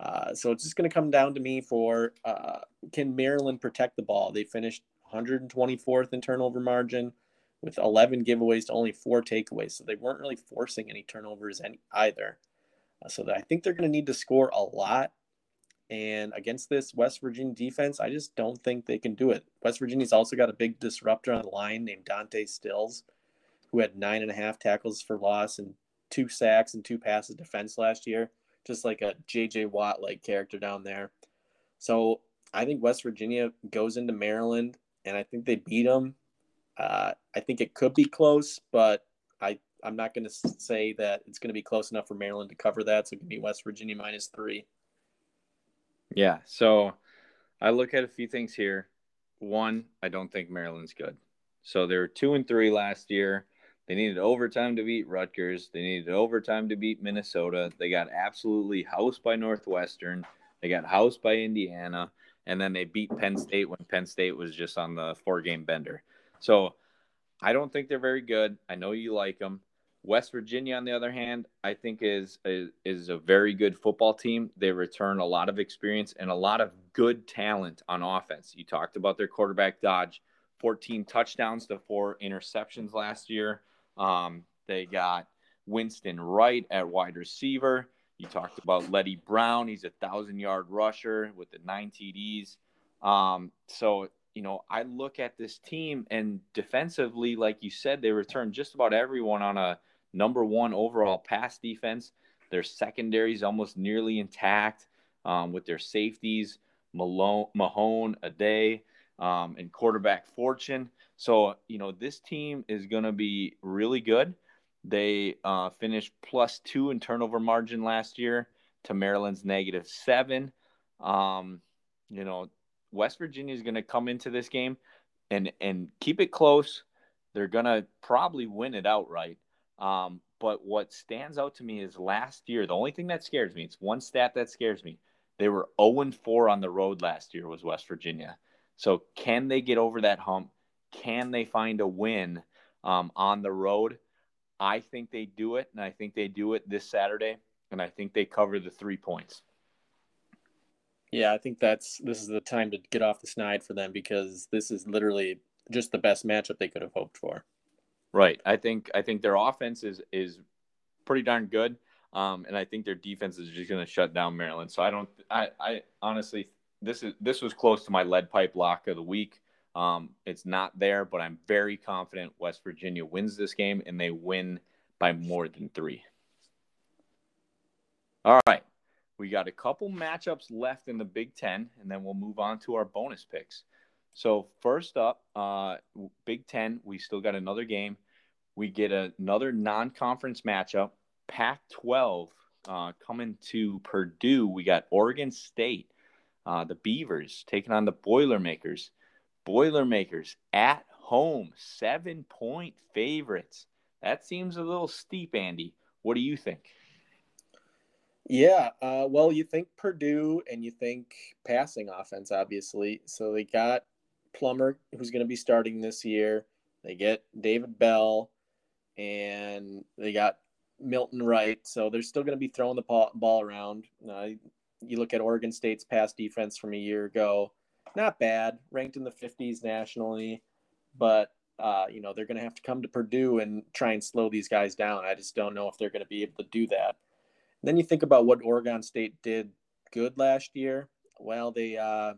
uh, so it's just going to come down to me for uh, can Maryland protect the ball? They finished 124th in turnover margin with 11 giveaways to only four takeaways. So they weren't really forcing any turnovers any, either. Uh, so I think they're going to need to score a lot. And against this West Virginia defense, I just don't think they can do it. West Virginia's also got a big disruptor on the line named Dante Stills, who had nine and a half tackles for loss and two sacks and two passes defense last year just like a JJ Watt like character down there. So I think West Virginia goes into Maryland, and I think they beat them. Uh, I think it could be close, but I I'm not going to say that it's going to be close enough for Maryland to cover that. So it give me West Virginia minus three. Yeah. So I look at a few things here. One, I don't think Maryland's good. So they were two and three last year. They needed overtime to beat Rutgers. They needed overtime to beat Minnesota. They got absolutely housed by Northwestern. They got housed by Indiana. And then they beat Penn State when Penn State was just on the four game bender. So I don't think they're very good. I know you like them. West Virginia, on the other hand, I think is, is is a very good football team. They return a lot of experience and a lot of good talent on offense. You talked about their quarterback Dodge, 14 touchdowns to four interceptions last year. Um, they got Winston Wright at wide receiver. You talked about Leddie Brown. He's a thousand yard rusher with the nine TDs. Um, so, you know, I look at this team and defensively, like you said, they return just about everyone on a number one overall pass defense. Their secondary is almost nearly intact um, with their safeties, Malone, Mahone, Addae, um, and quarterback Fortune. So, you know, this team is going to be really good. They uh, finished plus two in turnover margin last year to Maryland's negative seven. Um, you know, West Virginia is going to come into this game and and keep it close. They're going to probably win it outright. Um, but what stands out to me is last year, the only thing that scares me, it's one stat that scares me. They were 0 4 on the road last year, was West Virginia. So can they get over that hump? Can they find a win um, on the road. I think they do it, and I think they do it this Saturday, and I think they cover the three points. Yeah, I think that's this is the time to get off the snide for them because this is literally just the best matchup they could have hoped for. Right. I think I think their offense is is pretty darn good. Um, and I think their defense is just going to shut down Maryland. So I don't. I, I honestly, this is this was close to my lead pipe lock of the week. Um, it's not there, but I'm very confident West Virginia wins this game and they win by more than three. All right, we got a couple matchups left in the Big Ten, and then we'll move on to our bonus picks. So first up, uh, Big Ten, we still got another game. We get another non-conference matchup. Pac-12 uh, coming to Purdue. We got Oregon State, uh, the Beavers taking on the Boilermakers. Boilermakers at home, seven-point favorites. That seems a little steep, Andy. What do you think? Yeah, uh, well, you think Purdue and you think passing offense, obviously. So they got Plummer, who's going to be starting this year. They get David Bell, and they got Milton Wright. So they're still going to be throwing the ball around. Uh, you look at Oregon State's pass defense from a year ago, not bad, ranked in the 50s nationally, but uh, you know they're going to have to come to Purdue and try and slow these guys down. I just don't know if they're going to be able to do that. And then you think about what Oregon State did good last year. Well, they uh,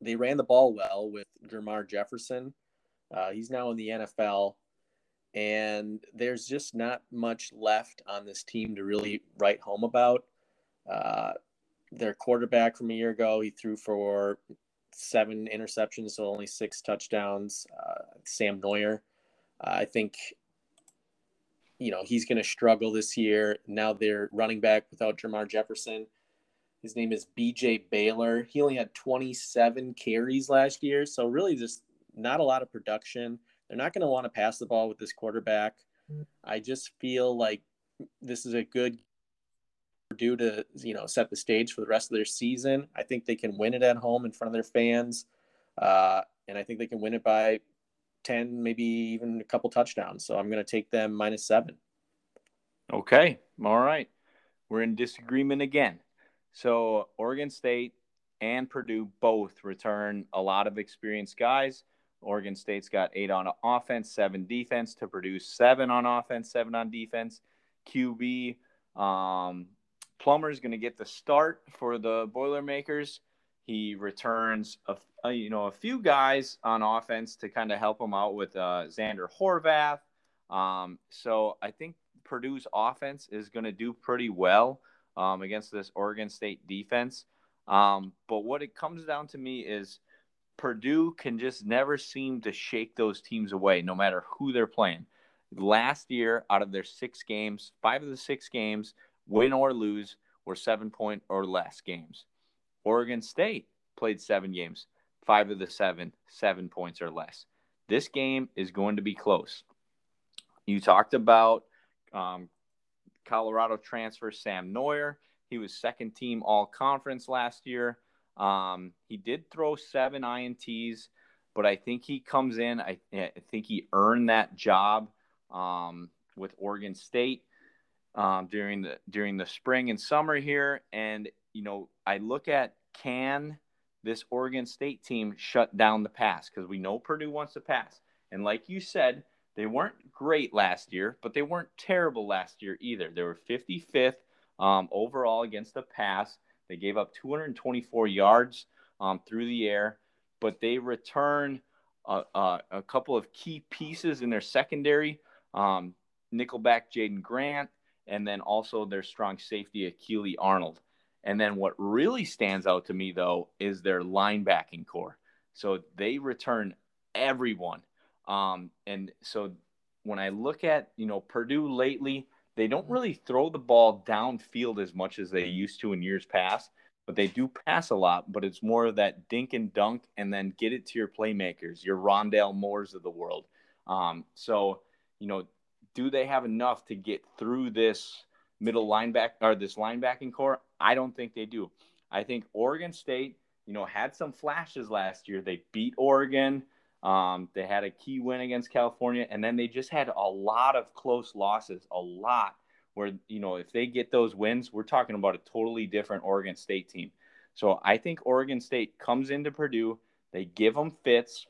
they ran the ball well with Jermar Jefferson. Uh, he's now in the NFL, and there's just not much left on this team to really write home about. Uh, their quarterback from a year ago, he threw for seven interceptions, so only six touchdowns. Uh, Sam Noyer, I think, you know, he's going to struggle this year. Now they're running back without Jermar Jefferson. His name is BJ Baylor. He only had 27 carries last year, so really just not a lot of production. They're not going to want to pass the ball with this quarterback. I just feel like this is a good Purdue to you know set the stage for the rest of their season. I think they can win it at home in front of their fans, uh, and I think they can win it by ten, maybe even a couple touchdowns. So I'm going to take them minus seven. Okay, all right, we're in disagreement again. So Oregon State and Purdue both return a lot of experienced guys. Oregon State's got eight on offense, seven defense to produce seven on offense, seven on defense. QB um, Plummer is going to get the start for the Boilermakers. He returns a, a, you know a few guys on offense to kind of help him out with uh, Zander Horvath. Um, so I think Purdue's offense is going to do pretty well um, against this Oregon State defense. Um, but what it comes down to me is Purdue can just never seem to shake those teams away, no matter who they're playing. Last year, out of their six games, five of the six games, win or lose, were seven point or less games. Oregon State played seven games, five of the seven, seven points or less. This game is going to be close. You talked about um, Colorado transfer Sam Noyer. He was second team all conference last year. Um, he did throw seven INTs, but I think he comes in. I, I think he earned that job um, with Oregon State um, during the during the spring and summer here. And you know, I look at can this Oregon State team shut down the pass because we know Purdue wants to pass. And like you said, they weren't great last year, but they weren't terrible last year either. They were 55th um, overall against the pass. They gave up 224 yards um, through the air, but they return a, a, a, couple of key pieces in their secondary. Um, Nickelback Jaden Grant, and then also their strong safety Akili Arnold. And then what really stands out to me though is their linebacking core. So they return everyone. Um, and so when I look at, you know, Purdue lately, they don't really throw the ball downfield as much as they used to in years past, but they do pass a lot, but it's more of that dink and dunk and then get it to your playmakers, your Rondale Moores of the world. Um, so, you know, do they have enough to get through this middle linebacker or this linebacking core? I don't think they do. I think Oregon State, you know, had some flashes last year. They beat Oregon Um, they had a key win against California, and then they just had a lot of close losses, a lot. Where you know if they get those wins, we're talking about a totally different Oregon State team. So I think Oregon State comes into Purdue, they give them fits.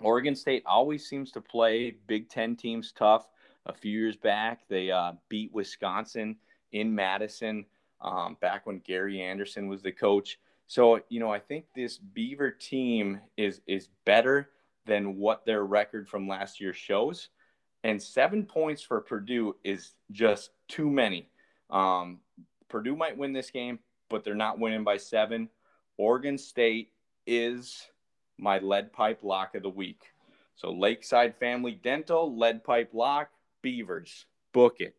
Oregon State always seems to play Big Ten teams tough. A few years back, they uh, beat Wisconsin in Madison um, back when Gary Anderson was the coach. So you know, I think this Beaver team is is better than what their record from last year shows, and seven points for Purdue is just too many. Um, Purdue might win this game, but they're not winning by seven. Oregon State is my lead pipe lock of the week. So Lakeside Family Dental, lead pipe lock, Beavers. Book it.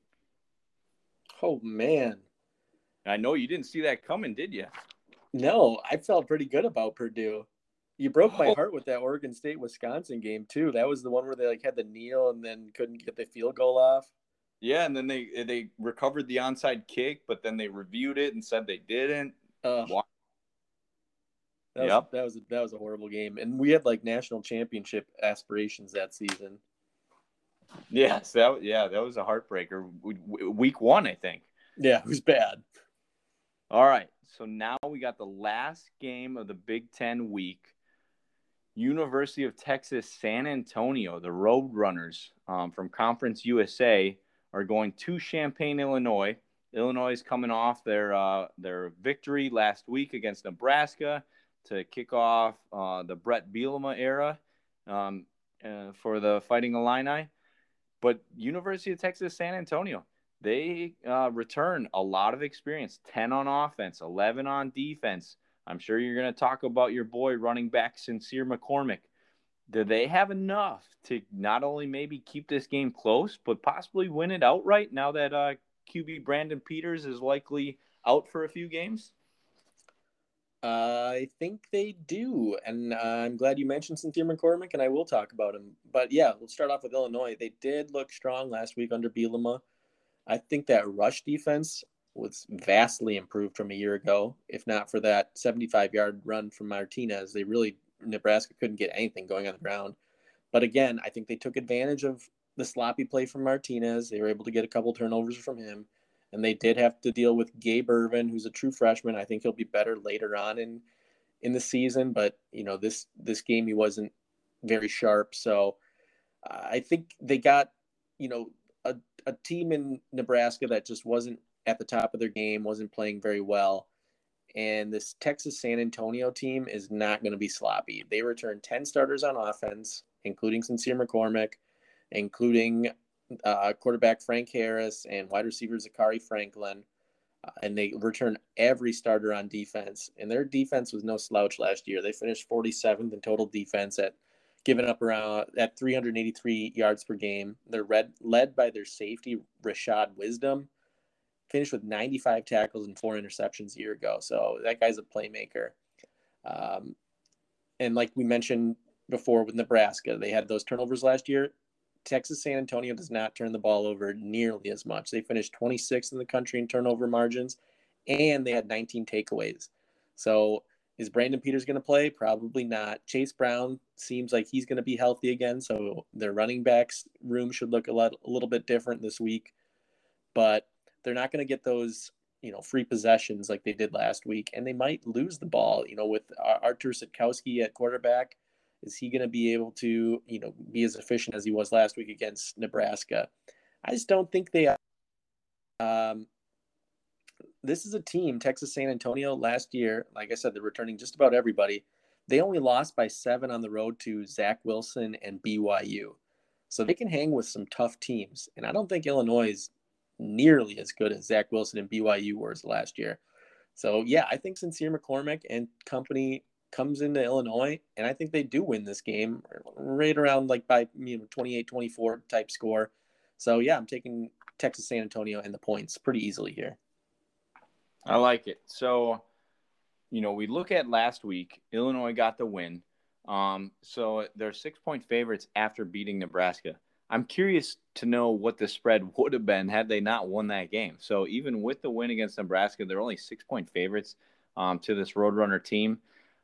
Oh man. I know you didn't see that coming, did you? No, I felt pretty good about Purdue. You broke my oh. heart with that Oregon State Wisconsin game too. That was the one where they like had the kneel and then couldn't get the field goal off. Yeah, and then they they recovered the onside kick, but then they reviewed it and said they didn't. Uh, that was, yep. that was a, that was a horrible game, and we had like national championship aspirations that season. Yes, that yeah, that was a heartbreaker. Week one, I think. Yeah, it was bad. All right, so now we got the last game of the Big Ten week. University of Texas San Antonio, the Roadrunners um, from Conference USA, are going to Champaign, Illinois. Illinois is coming off their uh, their victory last week against Nebraska to kick off uh, the Bret Bielema era um, uh, for the Fighting Illini. But University of Texas San Antonio, they uh, return a lot of experience 10 on offense, 11 on defense. I'm sure you're going to talk about your boy running back Sincere McCormick. Do they have enough to not only maybe keep this game close, but possibly win it outright now that uh, QB Brandon Peters is likely out for a few games? I think they do, and uh, I'm glad you mentioned Sincere McCormick, and I will talk about him. But yeah, let's start off with Illinois. They did look strong last week under Bielema. I think that rush defense was vastly improved from a year ago. If not for that 75 yard run from Martinez, they really Nebraska couldn't get anything going on the ground. But again, I think they took advantage of the sloppy play from Martinez. They were able to get a couple turnovers from him and they did have to deal with Gabe Ervin, who's a true freshman. I think he'll be better later on in in the season, but you know this this game he wasn't very sharp. So I think they got you know a a team in Nebraska that just wasn't at the top of their game, wasn't playing very well. And this Texas San Antonio team is not going to be sloppy. They returned 10 starters on offense, including Sincere McCormick, including uh, quarterback Frank Harris and wide receiver Zakhari Franklin. Uh, and they return every starter on defense. And their defense was no slouch last year. They finished 47th in total defense at giving up around at 383 yards per game. They're read, led by their safety Rashad Wisdom, finished with 95 tackles and four interceptions a year ago. So that guy's a playmaker. Um, and like we mentioned before with Nebraska, they had those turnovers last year. Texas San Antonio does not turn the ball over nearly as much. They finished 26th in the country in turnover margins, and they had 19 takeaways. So is Brandon Peters going to play? Probably not. Chase Brown seems like he's going to be healthy again, so their running backs room should look a lot a little bit different this week. But they're not going to get those you know free possessions like they did last week, and they might lose the ball. You know, with Artur Sitkowski at quarterback is he going to be able to, you know, be as efficient as he was last week against Nebraska? I just don't think they. Um, this is a team, Texas San Antonio, last year. Like I said, they're returning just about everybody. They only lost by seven on the road to Zach Wilson and BYU. So they can hang with some tough teams. And I don't think Illinois is nearly as good as Zach Wilson and BYU were last year. So yeah, I think Sincere McCormick and company comes into Illinois, and I think they do win this game right around like by you know 28 24 type score. So yeah, I'm taking Texas San Antonio and the points pretty easily here. I like it. So, you know, we look at last week, Illinois got the win. Um, so they're six point favorites after beating Nebraska. I'm curious to know what the spread [LAUGHS] would have been had they not won that game. So even with the win against Nebraska, they're only six point favorites um, to this Roadrunner team.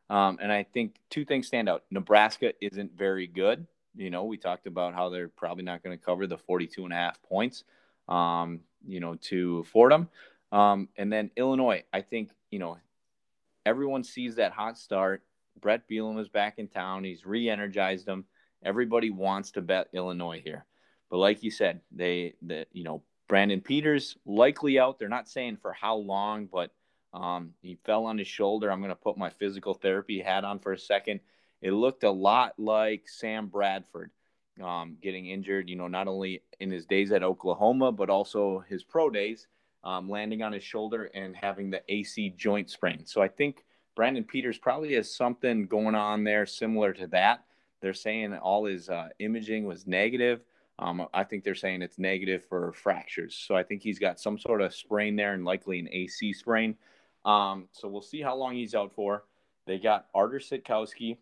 Um, and I think two things stand out. Nebraska isn't very good. You know, we talked about how they're probably not going to cover the 42 and a half points, um, you know, to Fordham. Um, and then Illinois, I think, you know, everyone sees that hot start. Bret Bielema is back in town. He's re-energized them. Everybody wants to bet Illinois here. But like you said, they, the, you know, Brandon Peters likely out. They're not saying for how long, but um, he fell on his shoulder. I'm going to put my physical therapy hat on for a second. It looked a lot like Sam Bradford um, getting injured, you know, not only in his days at Oklahoma, but also his pro days, um, landing on his shoulder and having the AC joint sprain. So I think Brandon Peters probably has something going on there similar to that. They're saying all his uh, imaging was negative. Um, I think they're saying it's negative for fractures. So I think he's got some sort of sprain there and likely an AC sprain. Um, so we'll see how long he's out for. They got Artur Sitkowski.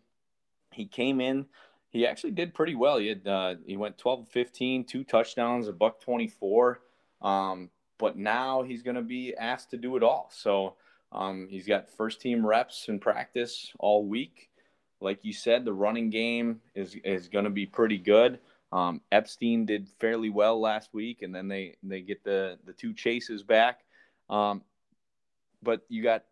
He came in. He actually did pretty well. He had uh, he went 12 15, two touchdowns, a buck 24. Um, but now he's going to be asked to do it all. So um, he's got first team reps in practice all week. Like you said, the running game is is going to be pretty good. Um, Epstein did fairly well last week, and then they they get the the two chases back. Um, but you got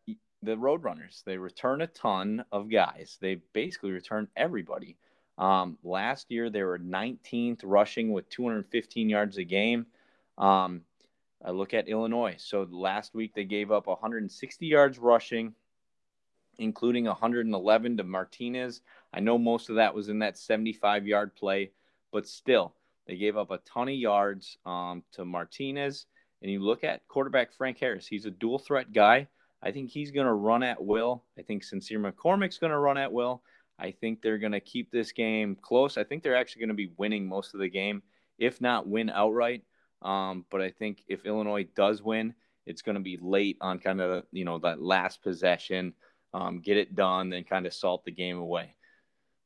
the Roadrunners. They return a ton of guys. They basically return everybody. Um, last year they were 19th rushing with 215 yards a game. Um, I look at Illinois. So last week they gave up 160 yards rushing, including 111 to Martinez. I know most of that was in that 75 yard play, but still they gave up a ton of yards um, to Martinez. And you look at quarterback Frank Harris, he's a dual threat guy. I think he's going to run at will. I think Sincere McCormick's going to run at will. I think they're going to keep this game close. I think they're actually going to be winning most of the game, if not win outright. Um, but I think if Illinois does win, it's going to be late on kind of you know that last possession, um, get it done, then kind of salt the game away.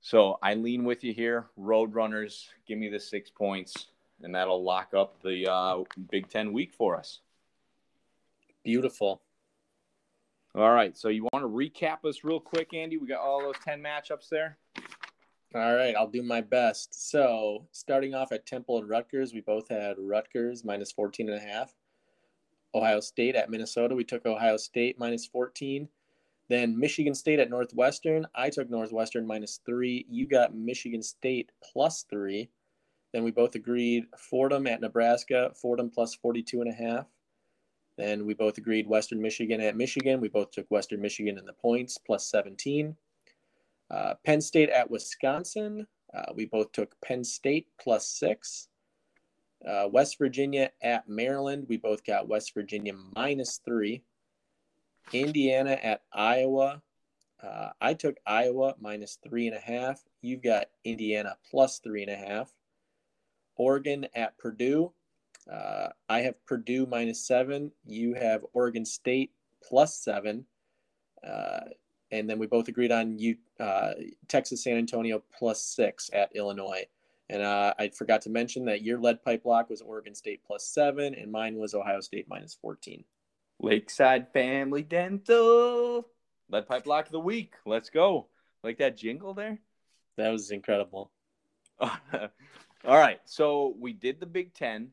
So I lean with you here. Roadrunners, give me the six points and that'll lock up the uh, Big Ten week for us. Beautiful. All right, so you want to recap us real quick, Andy? We got all those ten matchups there. All right, I'll do my best. So, starting off at Temple and Rutgers, we both had Rutgers minus 14 and a half. Ohio State at Minnesota, we took Ohio State minus 14. Then Michigan State at Northwestern, I took Northwestern minus 3. You got Michigan State plus 3. Then we both agreed Fordham at Nebraska, Fordham plus 42 and a half. Then we both agreed Western Michigan at Michigan. We both took Western Michigan in the points plus 17. Uh, Penn State at Wisconsin. Uh, we both took Penn State plus six. Uh, West Virginia at Maryland. We both got West Virginia minus three. Indiana at Iowa. Uh, I took Iowa minus three and a half. You've got Indiana plus three and a half. Oregon at Purdue. Uh, I have Purdue minus seven. You have Oregon State plus seven. Uh, and then we both agreed on you, uh, Texas San Antonio plus six at Illinois. And uh, I forgot to mention that your lead pipe lock was Oregon State plus seven, and mine was Ohio State minus 14. Lakeside Family Dental. Lead pipe lock of the week. Let's go. Like that jingle there? That was incredible. [LAUGHS] All right. So we did the Big Ten.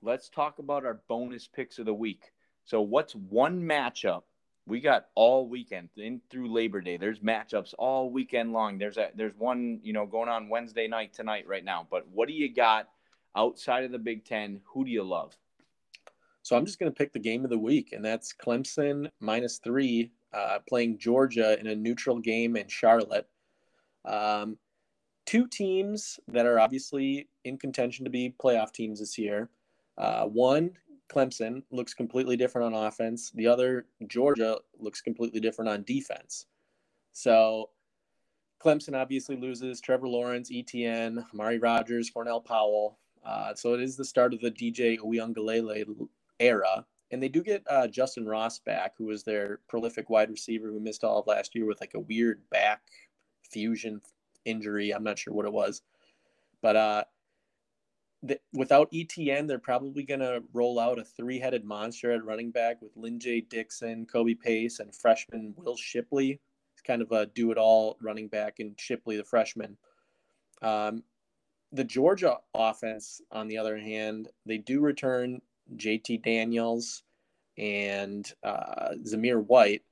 Let's talk about our bonus picks of the week. So, what's one matchup we got all weekend in through Labor Day? There's matchups all weekend long. There's a there's one you know going on Wednesday night tonight right now. But what do you got outside of the Big Ten? Who do you love? So I'm just going to pick the game of the week, and that's Clemson minus three uh, playing Georgia in a neutral game in Charlotte. Um, two teams that are obviously in contention to be playoff teams this year. Uh, one, Clemson, looks completely different on offense. The other, Georgia, looks completely different on defense. So Clemson obviously loses Trevor Lawrence, Etienne, Amari Rodgers, Cornell Powell. Uh, so it is the start of the DJ Uiagalelei era. And they do get uh, Justin Ross back, who was their prolific wide receiver who missed all of last year with like a weird back fusion injury. I'm not sure what it was, but uh, the, without Etienne, they're probably going to roll out a three-headed monster at running back with Lyn-J Dixon, Kobe Pace, and freshman Will Shipley. It's kind of a do it all running back, and Shipley, the freshman. Um, the Georgia offense, on the other hand, they do return JT Daniels and uh, Zamir White,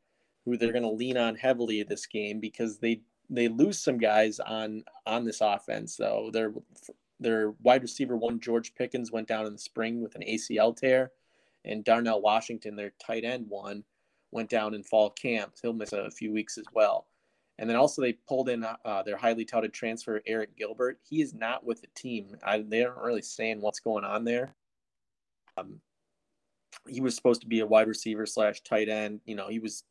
who they're going to lean on heavily this game because they they lose some guys on on this offense. So their their wide receiver one George Pickens went down in the spring with an ACL tear, and Darnell Washington, their tight end one, went down in fall camp. He'll miss a few weeks as well. And then also they pulled in uh, their highly touted transfer Arik Gilbert. He is not with the team. I, they aren't really saying what's going on there. Um, he was supposed to be a wide receiver slash tight end. You know, he was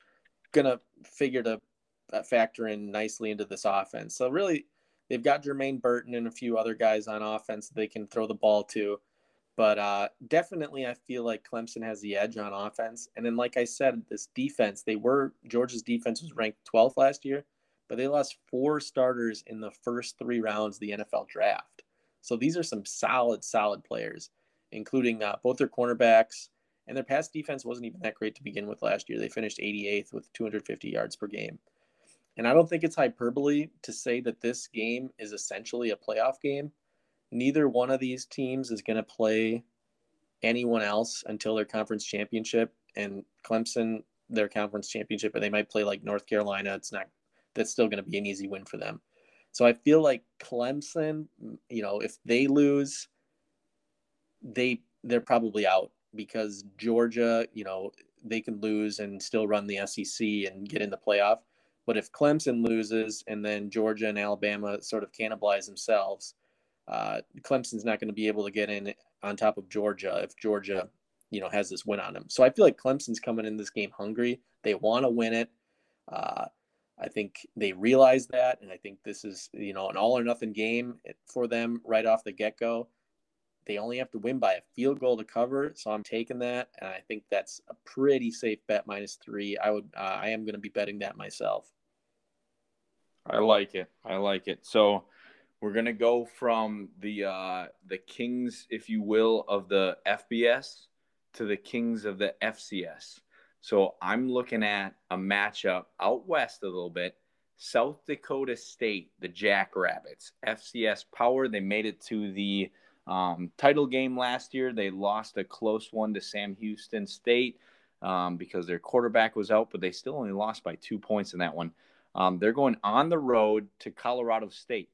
gonna figure to factor in nicely into this offense. So really, they've got Jermaine Burton and a few other guys on offense that they can throw the ball to. But uh, definitely, I feel like Clemson has the edge on offense. And then, like I said, this defense, they were Georgia's defense was ranked 12th last year, but they lost four starters in the first three rounds of the NFL draft. So these are some solid, solid players, including uh, both their cornerbacks. And their pass defense wasn't even that great to begin with last year. They finished 88th with 250 yards per game. And I don't think it's hyperbole to say that this game is essentially a playoff game neither one of these teams is going to play anyone else until their conference championship and Clemson their conference championship but they might play like North Carolina it's not that's still going to be an easy win for them. So I feel like Clemson, you know, if they lose they they're probably out because Georgia, you know, they can lose and still run the SEC and get in the playoff. But if Clemson loses and then Georgia and Alabama sort of cannibalize themselves, uh, Clemson's not going to be able to get in on top of Georgia if Georgia, you know, has this win on them. So I feel like Clemson's coming in this game hungry. They want to win it. Uh, I think they realize that, and I think this is you know an all or nothing game for them right off the get go. They only have to win by a field goal to cover, so I'm taking that, and I think that's a pretty safe bet minus three. I would, uh, I am going to be betting that myself. I like it. I like it. So we're gonna go from the uh, the kings, if you will, of the FBS to the kings of the FCS. So I'm looking at a matchup out west a little bit. South Dakota State, the Jackrabbits, FCS power. They made it to the um, title game last year. They lost a close one to Sam Houston State um, because their quarterback was out, but they still only lost by two points in that one. Um, they're going on the road to Colorado State.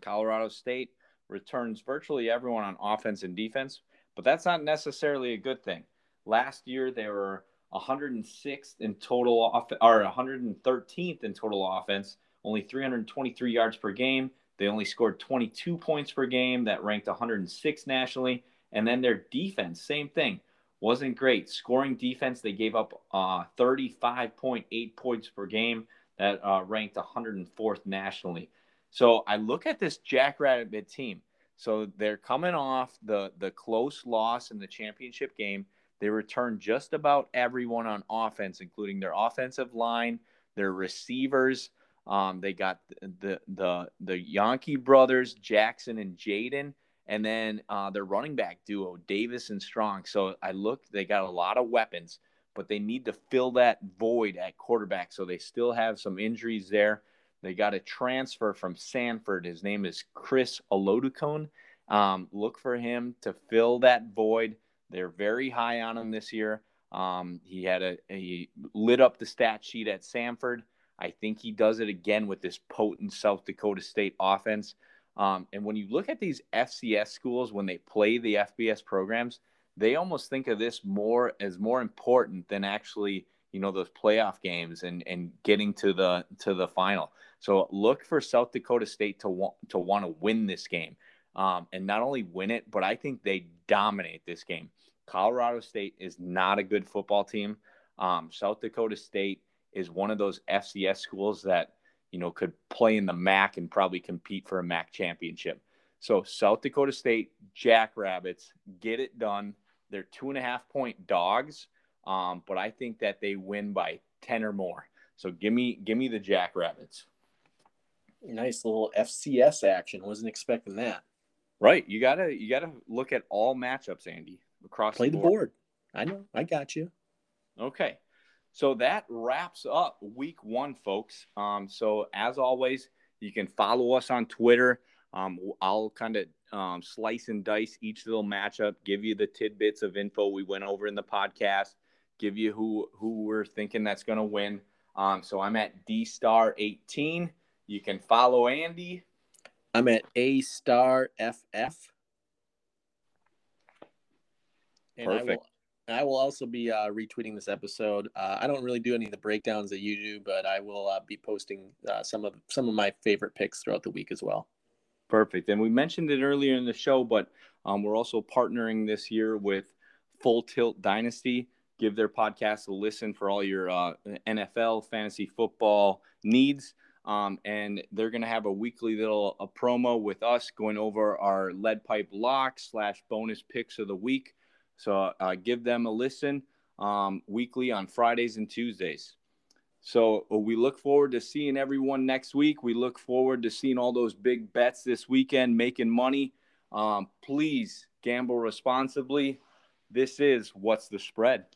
Colorado State returns virtually everyone on offense and defense, but that's not necessarily a good thing. Last year they were 106th in total off or 113th in total offense, only 323 yards per game. They only scored 22 points per game. That ranked 106 nationally. And then their defense, same thing, wasn't great. Scoring defense, they gave up uh, 35.8 points per game. That uh, ranked 104th nationally. So I look at this Jackrabbit team. So they're coming off the the close loss in the championship game. They return just about everyone on offense, including their offensive line, their receivers. Um, they got the the the Janke brothers, Jackson and Jaden, and then uh, their running back duo, Davis and Strong. So I look, they got a lot of weapons, but they need to fill that void at quarterback. So they still have some injuries there. They got a transfer from Samford. His name is Chris Oladokun. Um, look for him to fill that void. They're very high on him this year. Um, he had a he lit up the stat sheet at Samford. I think he does it again with this potent South Dakota State offense. Um, and when you look at these FCS schools when they play the FBS programs, they almost think of this more as more important than actually you know those playoff games and and getting to the to the final. So look for South Dakota State to want to want to win this game, um, and not only win it, but I think they dominate this game. Colorado State is not a good football team. Um, South Dakota State is one of those FCS schools that you know could play in the MAC and probably compete for a MAC championship. So South Dakota State Jackrabbits get it done. They're two and a half point dogs, um, but I think that they win by ten or more. So give me give me the Jackrabbits. Nice little FCS action. Wasn't expecting that. Right. You gotta you gotta look at all matchups, Andy, across Play the board. board. I know. I got you. Okay. So that wraps up week one, folks. Um, so as always, you can follow us on Twitter. Um, I'll kind of um, slice and dice each little matchup, give you the tidbits of info we went over in the podcast, give you who who we're thinking that's going to win. Um, so I'm at D Star 18. You can follow Andy. I'm at A Star FF. And Perfect. I will, I will also be uh, retweeting this episode. Uh, I don't really do any of the breakdowns that you do, but I will uh, be posting uh, some of some of my favorite picks throughout the week as well. Perfect. And we mentioned it earlier in the show, but um, we're also partnering this year with Full Tilt Dynasty. Give their podcast a listen for all your uh, NFL fantasy football needs. Um, and they're going to have a weekly little a promo with us going over our lead pipe lock slash bonus picks of the week. So uh, give them a listen um, weekly on Fridays and Tuesdays. So uh, we look forward to seeing everyone next week. We look forward to seeing all those big bets this weekend, making money. Um, please gamble responsibly. This is What's the Spread?